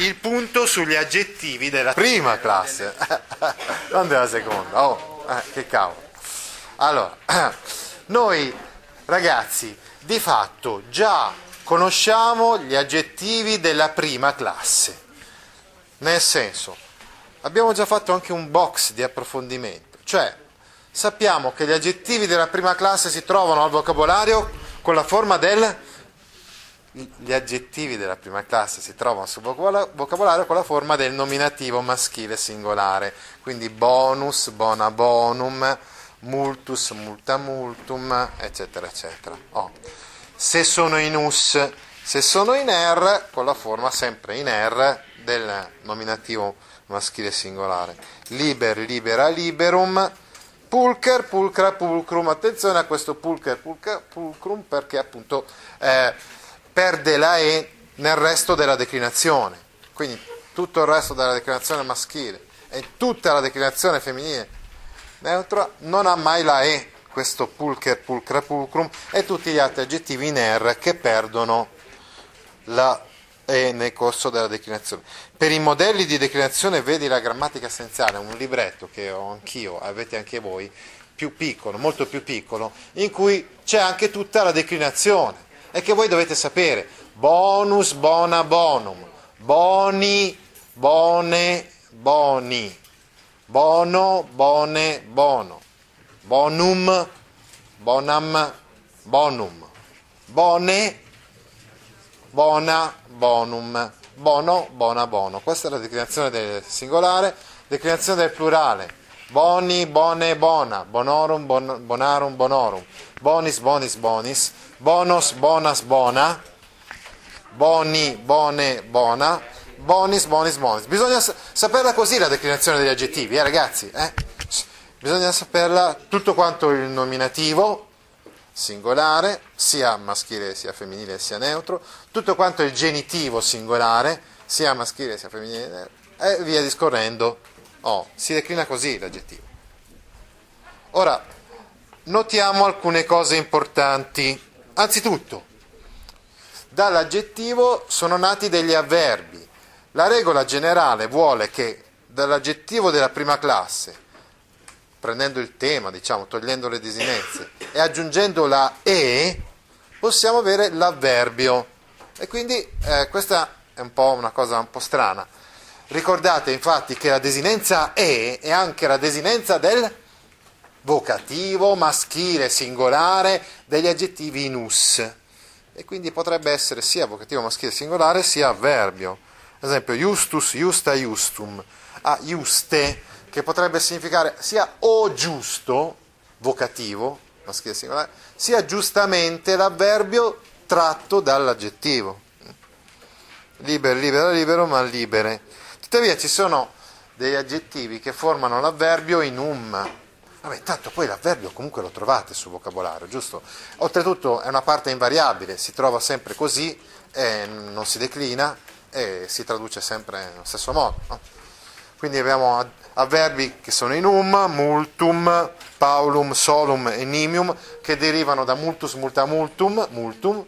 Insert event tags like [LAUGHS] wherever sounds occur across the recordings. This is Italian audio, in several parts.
Il punto sugli aggettivi della prima classe, [LAUGHS] non della seconda. Oh, eh, che cavolo. Allora, [CLEARS THROAT] noi ragazzi, di fatto già conosciamo gli aggettivi della prima classe. Nel senso, abbiamo già fatto anche un box di approfondimento, cioè sappiamo che gli aggettivi della prima classe si trovano al vocabolario con la forma del gli aggettivi della prima classe si trovano sul vocabolario con la forma del nominativo maschile singolare, quindi bonus, bona bonum, multus, multa multum, eccetera, eccetera. Oh. Se sono in us, se sono in er, con la forma sempre in er del nominativo maschile singolare. Liber, libera, liberum, pulcher, pulcra, pulcrum. Attenzione a questo pulcher, pulcra, pulcrum perché appunto eh, perde la e nel resto della declinazione. Quindi tutto il resto della declinazione maschile e tutta la declinazione femminile neutra non ha mai la E, questo pulcher, pulcra, pulcrum, e tutti gli altri aggettivi in R che perdono la E nel corso della declinazione. Per i modelli di declinazione vedi la grammatica essenziale, un libretto che ho anch'io, avete anche voi, più piccolo, molto più piccolo, in cui c'è anche tutta la declinazione e che voi dovete sapere. Bonus, bona, bonum, boni, bone, boni bono, bone, bono, bonum, bonam, bonum, bone, bona, bonum, bono, bona, bono. Questa è la declinazione del singolare, declinazione del plurale. Boni, bone, bona, bonorum, bon, bonarum, bonorum, bonis, bonis, bonis, bonos, bonas, bona, boni, bone, bona, Bonis, bonis, bonis. Bisogna saperla così la declinazione degli aggettivi, eh, ragazzi. Eh? Bisogna saperla tutto quanto il nominativo singolare, sia maschile sia femminile sia neutro, tutto quanto il genitivo singolare, sia maschile sia femminile, e via discorrendo. Oh, si declina così l'aggettivo. Ora, notiamo alcune cose importanti. Anzitutto, dall'aggettivo sono nati degli avverbi. La regola generale vuole che dall'aggettivo della prima classe, prendendo il tema, diciamo, togliendo le desinenze e aggiungendo la e, possiamo avere l'avverbio. E quindi eh, questa è un po' una cosa un po' strana. Ricordate infatti che la desinenza e è anche la desinenza del vocativo maschile singolare degli aggettivi in us. E quindi potrebbe essere sia vocativo maschile singolare sia avverbio. Ad esempio, justus, justa, justum, a juste, che potrebbe significare sia o giusto, vocativo, maschile singolare, sia giustamente l'avverbio tratto dall'aggettivo. Liber, libera, libero, ma libere. Tuttavia ci sono degli aggettivi che formano l'avverbio in um. Vabbè, tanto poi l'avverbio comunque lo trovate sul vocabolario, giusto? Oltretutto è una parte invariabile, si trova sempre così, non si declina, e si traduce sempre nello stesso modo. No? Quindi abbiamo avverbi che sono in um, multum, paulum, solum e nimium, che derivano da multus, multa, multum, multum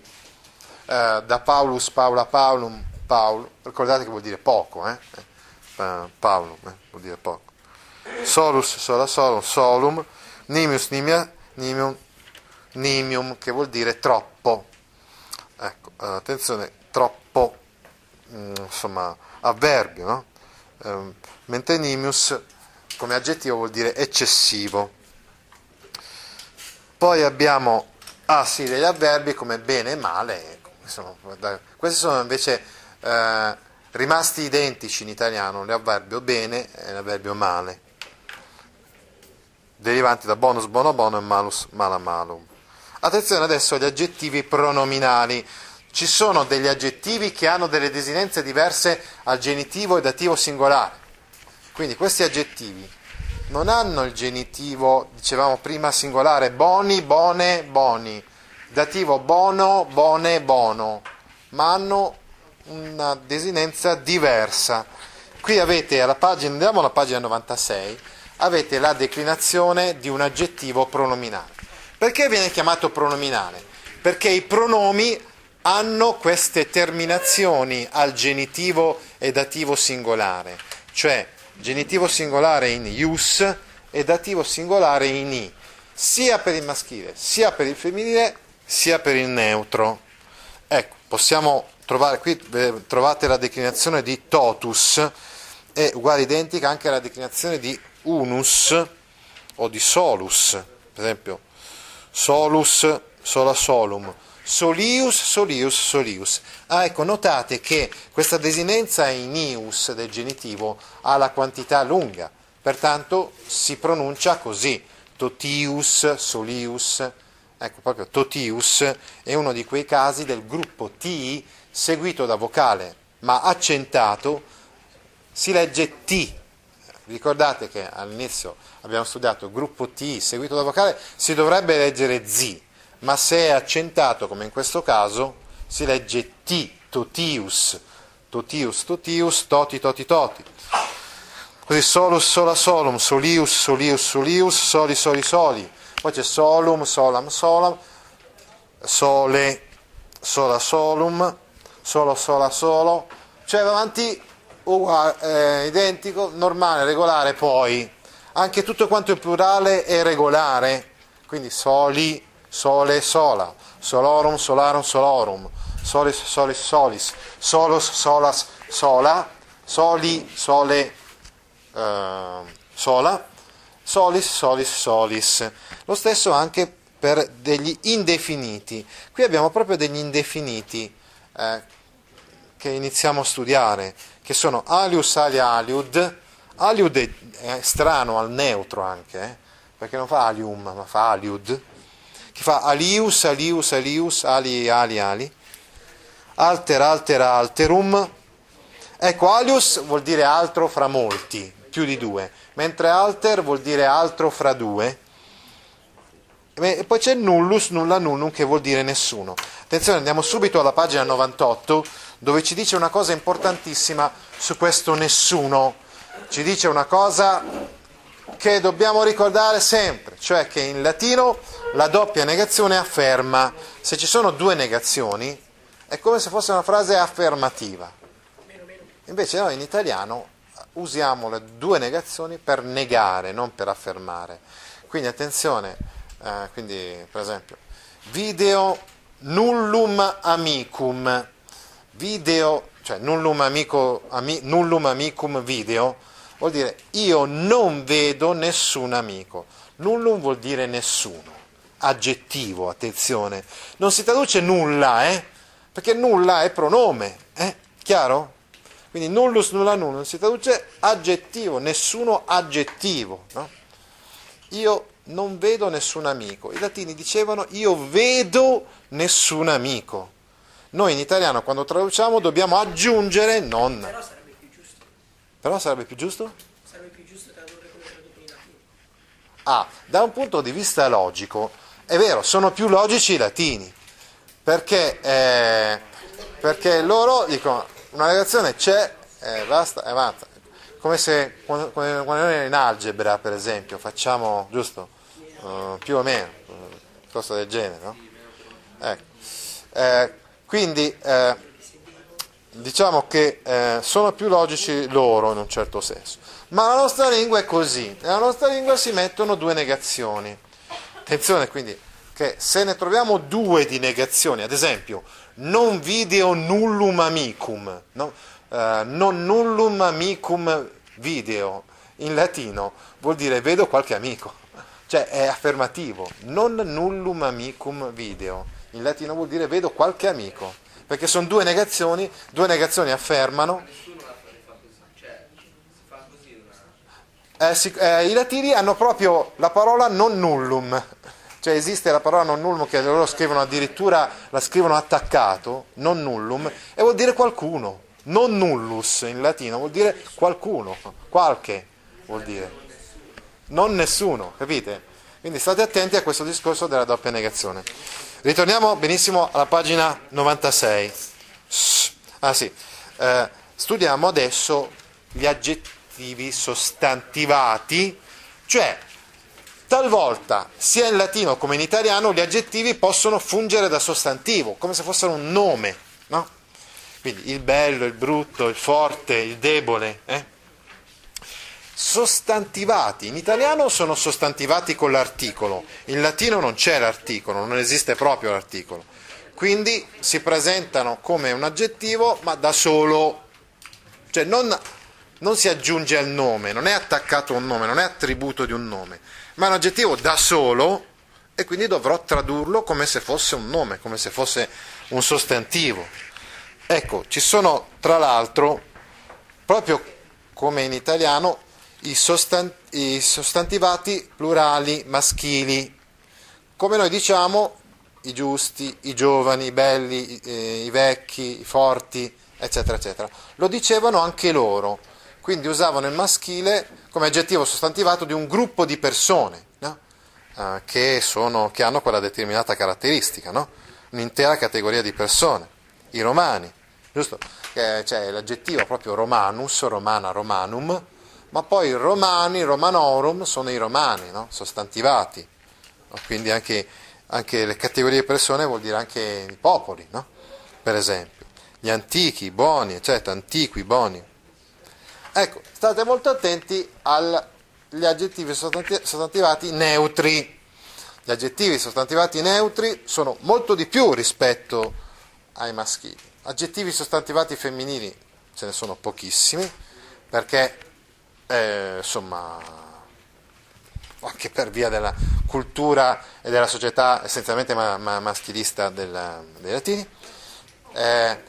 eh, da paulus, paula, paulum, paul, ricordate che vuol dire poco, eh? Eh paulum, eh? vuol dire poco. Solus, sola, solum, solum, nimius, nimia, nimium, nimium, che vuol dire troppo. Ecco, attenzione, troppo Mm, insomma, avverbio, no? eh, mentre nimius come aggettivo vuol dire eccessivo. Poi abbiamo, ah sì, degli avverbi come bene e male, insomma, questi sono invece eh, rimasti identici in italiano, l'avverbio bene e l'avverbio male, derivanti da bonus bono bono e malus mala malum. Attenzione adesso agli aggettivi pronominali ci sono degli aggettivi che hanno delle desinenze diverse al genitivo e dativo singolare. Quindi questi aggettivi non hanno il genitivo, dicevamo prima, singolare, boni, bone, boni, dativo bono, bone, bono, ma hanno una desinenza diversa. Qui avete alla pagina, andiamo alla pagina 96, avete la declinazione di un aggettivo pronominale. Perché viene chiamato pronominale? Perché i pronomi hanno queste terminazioni al genitivo e dativo singolare, cioè genitivo singolare in ius e dativo singolare in i, sia per il maschile, sia per il femminile, sia per il neutro. Ecco, possiamo trovare qui eh, trovate la declinazione di totus è uguale identica anche alla declinazione di unus o di solus, per esempio solus sola solum Solius, solius, solius. Ah, ecco, notate che questa desinenza in ius del genitivo ha la quantità lunga, pertanto si pronuncia così, totius, solius. Ecco, proprio totius è uno di quei casi del gruppo T seguito da vocale, ma accentato, si legge T. Ricordate che all'inizio abbiamo studiato gruppo T seguito da vocale, si dovrebbe leggere Z ma se è accentato come in questo caso si legge T, totius, totius, totius, toti, toti, toti. Così solus, sola, solum, solius, solius, solius, soli, soli, soli. Poi c'è solum, solam, solam, sole, sola, solum, solo, sola, solo. Cioè va avanti uguale, eh, identico, normale, regolare, poi. Anche tutto quanto è plurale è regolare, quindi soli, sole, sola, solorum, solarum, solorum, solis, solis, solis, solus, solas, sola, soli, sole, uh, sola, solis, solis, solis. Lo stesso anche per degli indefiniti. Qui abbiamo proprio degli indefiniti eh, che iniziamo a studiare, che sono alius, alia, aliud. Aliud è, è strano al neutro anche, eh, perché non fa alium, ma fa aliud che fa alius, alius, alius, ali, ali, ali, alter, alter, alterum. Ecco, alius vuol dire altro fra molti, più di due, mentre alter vuol dire altro fra due. E poi c'è nullus, nulla nullum, che vuol dire nessuno. Attenzione, andiamo subito alla pagina 98, dove ci dice una cosa importantissima su questo nessuno. Ci dice una cosa che dobbiamo ricordare sempre, cioè che in latino la doppia negazione afferma. Se ci sono due negazioni, è come se fosse una frase affermativa. Invece noi in italiano usiamo le due negazioni per negare, non per affermare. Quindi attenzione, eh, quindi per esempio, video nullum amicum, video, cioè nullum, amico, ami, nullum amicum video, vuol dire io non vedo nessun amico. Nullum vuol dire nessuno aggettivo, attenzione, non si traduce nulla, eh? perché nulla è pronome, eh? chiaro? Quindi nullus nulla non si traduce aggettivo, nessuno aggettivo. No? Io non vedo nessun amico. I latini dicevano io vedo nessun amico. Noi in italiano quando traduciamo dobbiamo aggiungere non. Però sarebbe più giusto. Però sarebbe più giusto? Sarebbe più giusto tradurre come tradotto in latino. Ah, da un punto di vista logico, è vero, sono più logici i latini, perché, eh, perché loro dicono una negazione c'è, eh, basta, e avanza. Come se quando, quando in algebra, per esempio, facciamo, giusto, uh, più o meno, cosa del genere, no? Ecco. Eh, quindi eh, diciamo che eh, sono più logici loro in un certo senso. Ma la nostra lingua è così, nella nostra lingua si mettono due negazioni. Attenzione quindi che se ne troviamo due di negazioni, ad esempio, non video nullum amicum, no? Uh, non nullum amicum video, in latino vuol dire vedo qualche amico, cioè è affermativo, non nullum amicum video, in latino vuol dire vedo qualche amico, perché sono due negazioni, due negazioni affermano. Eh, eh, I latini hanno proprio la parola non nullum, Cioè esiste la parola non nullum che loro scrivono addirittura, la scrivono attaccato, non nullum, e vuol dire qualcuno. Non nullus in latino vuol dire qualcuno, qualche vuol dire. Non nessuno, capite? Quindi state attenti a questo discorso della doppia negazione. Ritorniamo benissimo alla pagina 96. Ah sì, eh, studiamo adesso gli aggettivi sostantivati, cioè talvolta sia in latino come in italiano gli aggettivi possono fungere da sostantivo, come se fossero un nome, no? Quindi il bello, il brutto, il forte, il debole. Eh? Sostantivati, in italiano sono sostantivati con l'articolo, in latino non c'è l'articolo, non esiste proprio l'articolo. Quindi si presentano come un aggettivo ma da solo, cioè non, non si aggiunge al nome, non è attaccato a un nome, non è attributo di un nome, ma è un aggettivo da solo e quindi dovrò tradurlo come se fosse un nome, come se fosse un sostantivo. Ecco, ci sono tra l'altro, proprio come in italiano, i, sostant- i sostantivati plurali maschili. Come noi diciamo, i giusti, i giovani, i belli, eh, i vecchi, i forti, eccetera, eccetera. Lo dicevano anche loro, quindi usavano il maschile come aggettivo sostantivato di un gruppo di persone no? eh, che, sono, che, hanno quella determinata caratteristica, no? un'intera categoria di persone, i romani, giusto? Eh, c'è l'aggettivo proprio romanus, romana, romanum, ma poi romani, romanorum, sono i romani, no? sostantivati, quindi anche anche le categorie persone vuol dire anche i popoli, no? per esempio, gli antichi, i buoni, eccetera, antiqui, buoni. Ecco, state molto attenti agli aggettivi sostantivati neutri. Gli aggettivi sostantivati neutri sono molto di più rispetto ai maschili. Aggettivi sostantivati femminili ce ne sono pochissimi, perché eh, insomma anche per via della cultura e della società essenzialmente ma, ma, maschilista della, dei latini. Eh,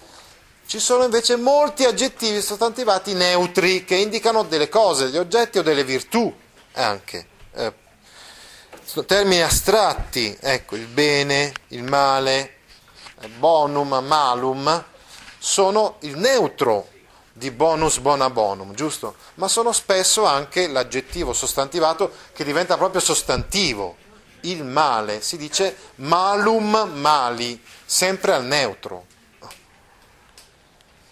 ci sono invece molti aggettivi sostantivati neutri che indicano delle cose, degli oggetti o delle virtù anche. Eh, termini astratti, ecco, il bene, il male, bonum, malum, sono il neutro di bonus bona bonum, giusto? Ma sono spesso anche l'aggettivo sostantivato che diventa proprio sostantivo. Il male si dice malum mali, sempre al neutro.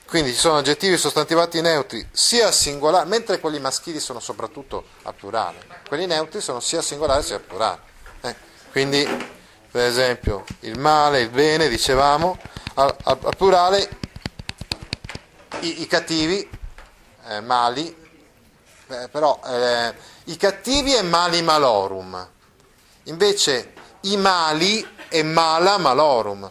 Quindi ci sono aggettivi sostantivati neutri sia singolari, mentre quelli maschili sono soprattutto al plurale. Quelli neutri sono sia singolari sia al plurale. Eh, quindi, per esempio, il male, il bene, dicevamo, al, al, al plurale i, i cattivi, eh, mali, eh, però eh, i cattivi è mali malorum, invece i mali è mala malorum.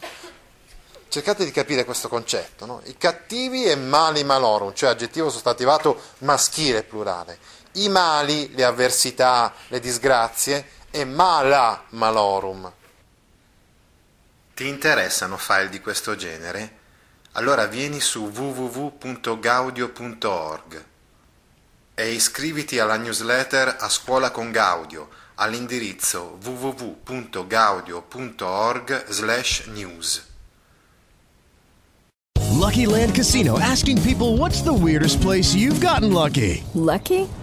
Cercate di capire questo concetto, no? i cattivi è mali malorum, cioè aggettivo sostantivato maschile plurale, i mali, le avversità, le disgrazie è mala malorum. Ti interessano file di questo genere? allora vieni su www.gaudio.org e iscriviti alla newsletter A Scuola con Gaudio all'indirizzo www.gaudio.org/news. Lucky Land Casino asking people what's the weirdest place you've gotten lucky? Lucky?